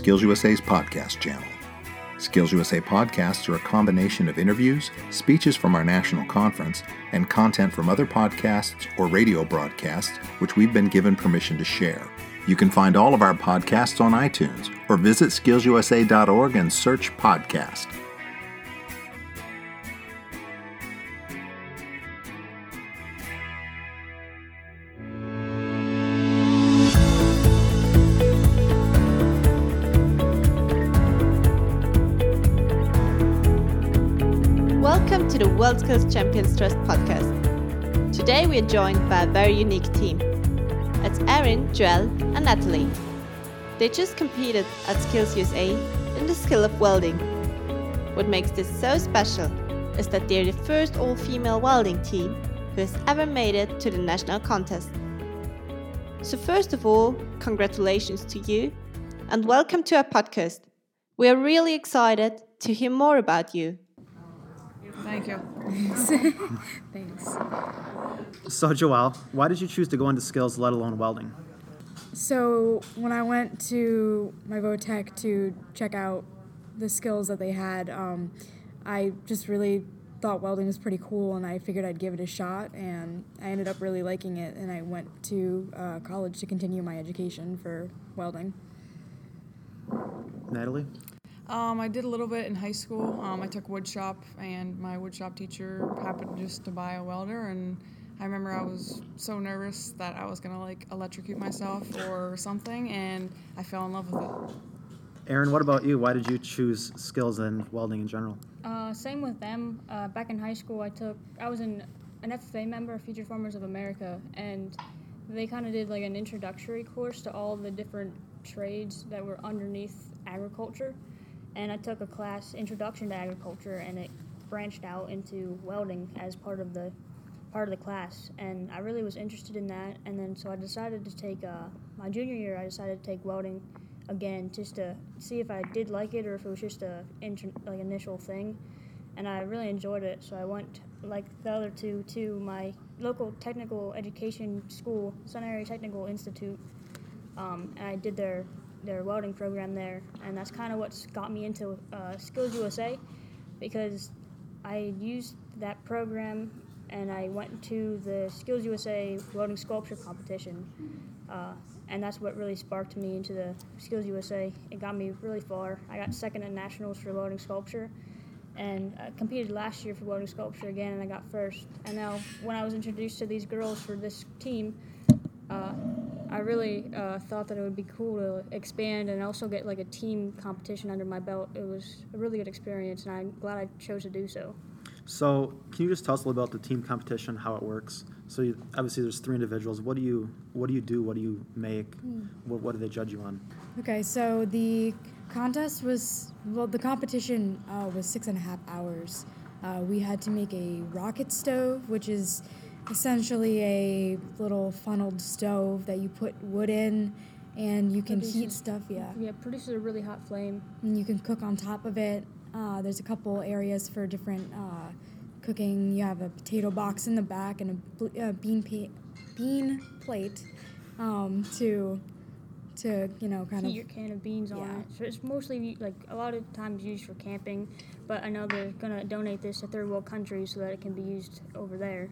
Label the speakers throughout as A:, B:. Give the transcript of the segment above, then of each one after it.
A: Skills USA's podcast channel. Skills USA podcasts are a combination of interviews, speeches from our national conference, and content from other podcasts or radio broadcasts which we've been given permission to share. You can find all of our podcasts on iTunes or visit skillsusa.org and search podcast.
B: World Skills Champions Trust podcast. Today we are joined by a very unique team. It's Erin, Joel, and Natalie. They just competed at Skills USA in the skill of welding. What makes this so special is that they're the first all female welding team who has ever made it to the national contest. So, first of all, congratulations to you and welcome to our podcast. We are really excited to hear more about you.
C: Thank you.
D: Thanks.
E: So, Joelle, why did you choose to go into skills, let alone welding?
D: So when I went to my Votech to check out the skills that they had, um, I just really thought welding was pretty cool, and I figured I'd give it a shot. And I ended up really liking it, and I went to uh, college to continue my education for welding.
E: Natalie?
C: Um, I did a little bit in high school. Um, I took wood shop, and my wood shop teacher happened just to buy a welder, and I remember I was so nervous that I was gonna like electrocute myself or something, and I fell in love with it.
E: Erin, what about you? Why did you choose skills and welding in general?
F: Uh, same with them. Uh, back in high school, I took I was in an FFA member, Future Farmers of America, and they kind of did like an introductory course to all the different trades that were underneath agriculture. And I took a class, Introduction to Agriculture, and it branched out into welding as part of the part of the class. And I really was interested in that. And then so I decided to take uh, my junior year. I decided to take welding again just to see if I did like it or if it was just a intro, like initial thing. And I really enjoyed it, so I went like the other two to my local technical education school, Sun Technical Institute, um, and I did their their welding program there, and that's kind of what's got me into uh, Skills USA, because I used that program and I went to the Skills USA welding sculpture competition, uh, and that's what really sparked me into the Skills USA. It got me really far. I got second at nationals for welding sculpture, and I competed last year for welding sculpture again, and I got first. And now, when I was introduced to these girls for this team, uh, I really uh, thought that it would be cool to expand and also get like a team competition under my belt. It was a really good experience, and I'm glad I chose to do so.
E: So, can you just tell us a little about the team competition, how it works? So, you, obviously, there's three individuals. What do you What do you do? What do you make? What, what do they judge you on?
D: Okay, so the contest was well, the competition uh, was six and a half hours. Uh, we had to make a rocket stove, which is essentially a little funneled stove that you put wood in, and you can heat stuff. Yeah,
F: Yeah, produces a really hot flame.
D: and you can cook on top of it. Uh, there's a couple areas for different uh, cooking. You have a potato box in the back and a bl- uh, bean pa- bean plate um, to to you know kind
F: Heat
D: of
F: your can of beans on it. So it's mostly like a lot of times used for camping, but I know they're gonna donate this to third world countries so that it can be used over there.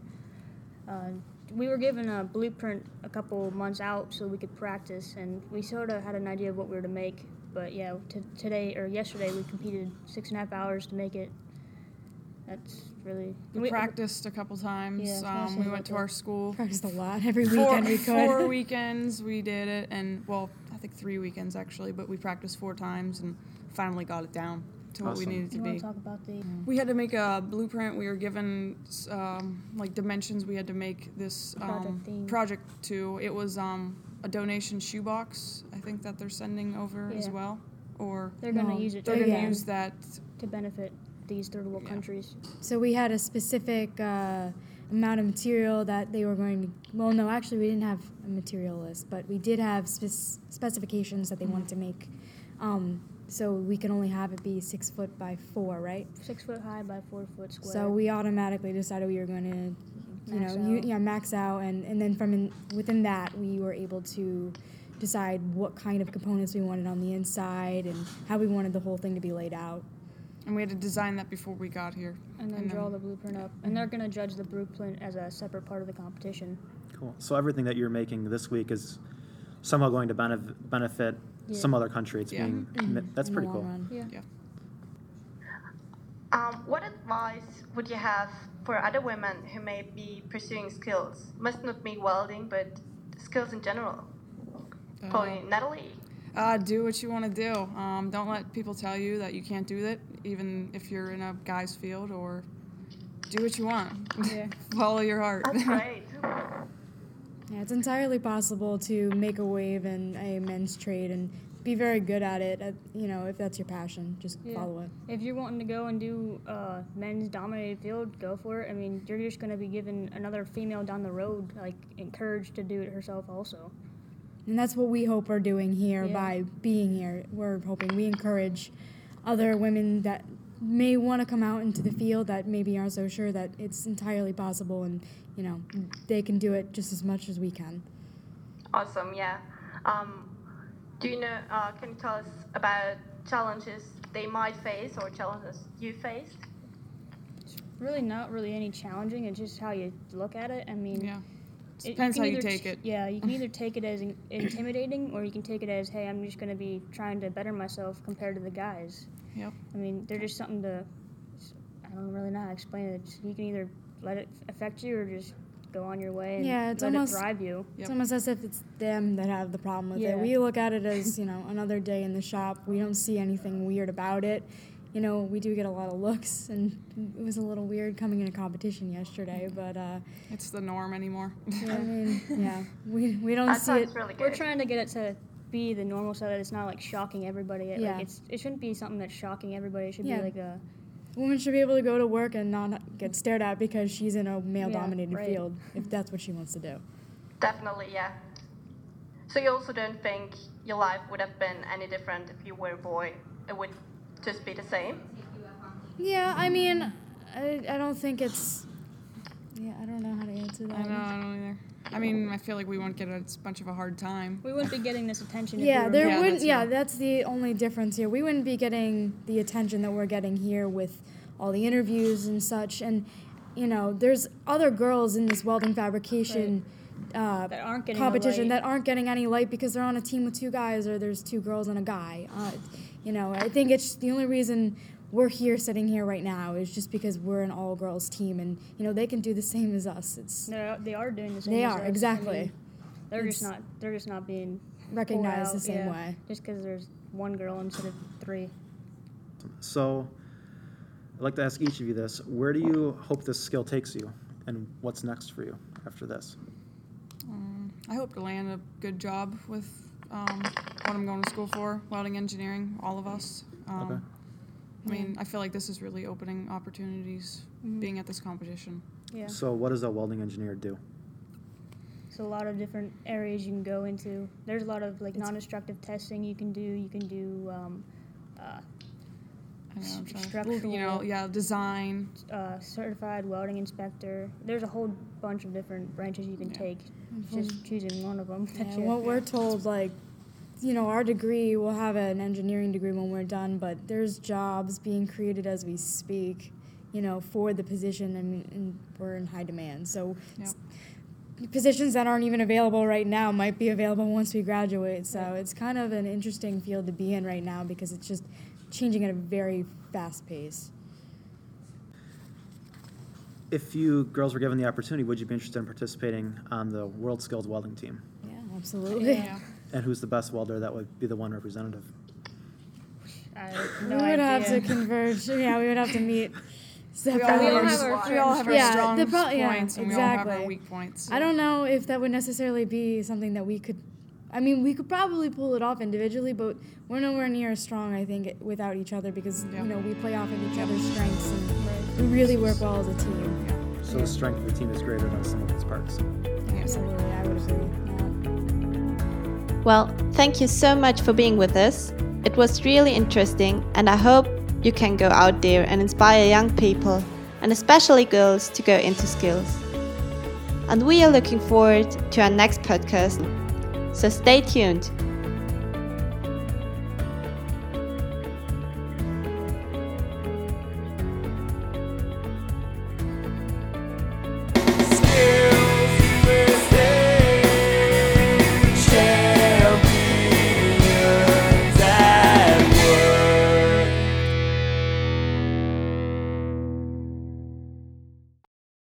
F: Uh, we were given a blueprint a couple months out so we could practice, and we sort of had an idea of what we were to make. But yeah, t- today or yesterday we competed six and a half hours to make it. That's really
C: We, practiced a couple times.
F: Yeah, I was gonna
C: um, we went to our school.
D: practiced a lot every
C: Four,
D: weekend we could.
C: four weekends we did it, and well, I think three weekends actually, but we practiced four times and finally got it down to what we needed to
F: You
C: be.
F: to talk about the?
C: We had to make a blueprint. We were given um, like dimensions. We had to make this
F: Project
C: um,
F: theme.
C: project to. It was um, a donation shoebox. I think that they're sending over as
F: Yeah.
C: well, or
F: They're gonna
D: No,
F: use it
C: they're
F: to,
C: gonna
D: Yeah.
C: use that.
F: to benefit these third world
C: Yeah.
F: countries.
D: So we had a specific uh, amount of material that they were going to. Well, no, actually, we didn't have a material list, but we did have spec- specifications that they wanted to make. Um, so we can only have it be six foot by four, right?
F: Six foot high by four foot square.
D: So we automatically decided we were going to, you
F: Max
D: know, you, yeah, max out, and and then from in, within that we were able to decide what kind of components we wanted on the inside and how we wanted the whole thing to be laid out.
C: And we had to design that before we got here.
F: And then draw the blueprint up. And they're going to judge the blueprint as a separate part of the competition.
E: Cool. So everything that you're making this week is somehow going to benef- benefit some other country. It's
C: Yeah.
E: being that's
D: in
E: pretty cool.
D: run.
F: Yeah.
C: Yeah.
B: Um, what advice would you have for other women who may be pursuing skills? Must not be welding, but skills in general. Probably Natalie.
C: Uh, do what you want to do. Um, don't let people tell you that you can't do it, even if you're in a guy's field, or do what you want.
F: Yeah.
C: Follow your heart.
B: That's great.
D: Yeah, it's entirely possible to make a wave in a men's trade and be very good at it. At, you know, if that's your passion, just
F: Yeah.
D: follow it.
F: If you're wanting to go and do uh, men's dominated field, go for it. I mean, you're just going to be given another female down the road, like, encouraged to do it herself also.
D: And that's what we hope we're doing here
F: Yeah.
D: by being here. We're hoping we encourage other women that may want to come out into the field that maybe aren't so sure that it's entirely possible and, you know, they can do it just as much as we can.
B: Awesome, yeah. Um, do you know, uh, can you tell us about challenges they might face or challenges you faced?
F: Really, not really any challenging. It's just how you look at it. I mean,
C: yeah.
F: It- you
C: Depends
F: can
C: how you
F: either
C: take
F: t-
C: it.
F: Yeah, you can either take it as in- intimidating or you can take it as, hey, I'm just going to be trying to better myself compared to the guys.
C: Yep.
F: I mean, they're just something to. I don't really know how to explain it. It's- You can either let it affect you or just go on your way and
D: Yeah, it's
F: let
D: almost-
F: it drive you.
D: It's
C: Yep.
D: almost as if it's them that have the problem with
F: Yeah.
D: it. We look at it as, you know, another day in the shop. We don't see anything weird about it. You know, we do get a lot of looks, and it was a little weird coming in a competition yesterday, but, uh,
C: It's the norm anymore.
D: I mean, yeah, we, we don't
B: That
D: see it.
B: sounds really good.
F: We're trying to get it to be the normal so that it's not like shocking everybody. It,
D: Yeah.
F: Like it's it shouldn't be something that's shocking everybody. It should
D: Yeah.
F: be like a
D: woman should be able to go to work and not get stared at because she's in a male dominated
F: right.
D: field if that's what she wants to do.
B: Definitely, yeah. So you also don't think your life would have been any different if you were a boy? It would just be the same?
D: Yeah, I mean, I, I don't think it's. Yeah, I don't know how to answer that.
C: I know, I don't either. I mean, I feel like we won't get a bunch of a hard time.
F: we wouldn't be getting this attention. if
D: Yeah,
F: we
D: there
C: Yeah,
D: wouldn't.
C: that's
D: Yeah,
C: right.
D: that's the only difference here. We wouldn't be getting the attention that we're getting here with all the interviews and such. And you know, there's other girls in this welding fabrication uh,
F: That aren't getting
D: competition that aren't getting any light because they're on a team with two guys or there's two girls and a guy. Uh, you know, I think it's the only reason we're here sitting here right now is just because we're an all girls team and you know they can do the same as us. It's
F: They're, they are doing the same.
D: they
F: as
D: are
F: us. I
D: exactly
F: mean, they're just not. They're just not being pulled
D: recognized the same
F: yeah,
D: way.
F: Just because there's one girl instead of three.
E: So, I'd like to ask each of you this: Where do you hope this skill takes you, and what's next for you after this?
C: I hope to land a good job with um, what I'm going to school for, welding engineering, all of us. Um,
E: Okay.
C: I mean, I feel like this is really opening opportunities being at this competition.
F: Yeah.
E: So, what does a welding engineer do?
F: So a lot of different areas you can go into. There's a lot of like non-destructive testing you can do. You can do um, uh,
C: I know, I'm trying to,
F: Structural-
C: you know, yeah, design.
F: uh, certified welding inspector. There's a whole bunch of different branches you can
C: Yeah.
F: take. It's Just choosing one of them.
D: Mm-hmm. Yeah, what we're told, like, you know, our degree, we'll have an engineering degree when we're done, but there's jobs being created as we speak, you know, for the position, and, and we're in high demand. So,
C: Yep.
D: positions that aren't even available right now might be available once we graduate. So, it's kind of an interesting field to be in right now because it's just changing at a very fast pace.
E: If you girls were given the opportunity, would you be interested in participating on the World Skills Welding Team?
D: Yeah, absolutely.
C: Oh, yeah.
E: And who's the best welder that would be the one representative?
F: I have
D: We would
F: idea.
D: have to converge. Yeah, we would have to meet.
C: We all,
F: We
C: have
F: all
C: our,
F: have our
C: we all have our
D: Yeah,
C: strong
D: the pro- yeah,
C: points and we all have our
D: exactly.
C: weak points.
D: I don't know if that would necessarily be something that we could. I mean, we could probably pull it off individually, but we're nowhere near as strong, I think, without each other because
C: Yeah.
D: you know we play off of each other's strengths and we really work well as a team.
E: So the strength of the team is greater than some of its parts.
D: Absolutely, I would agree.
B: Well, thank you so much for being with us. It was really interesting, and I hope you can go out there and inspire young people, and especially girls, to go into skills. And we are looking forward to our next podcast. So stay tuned.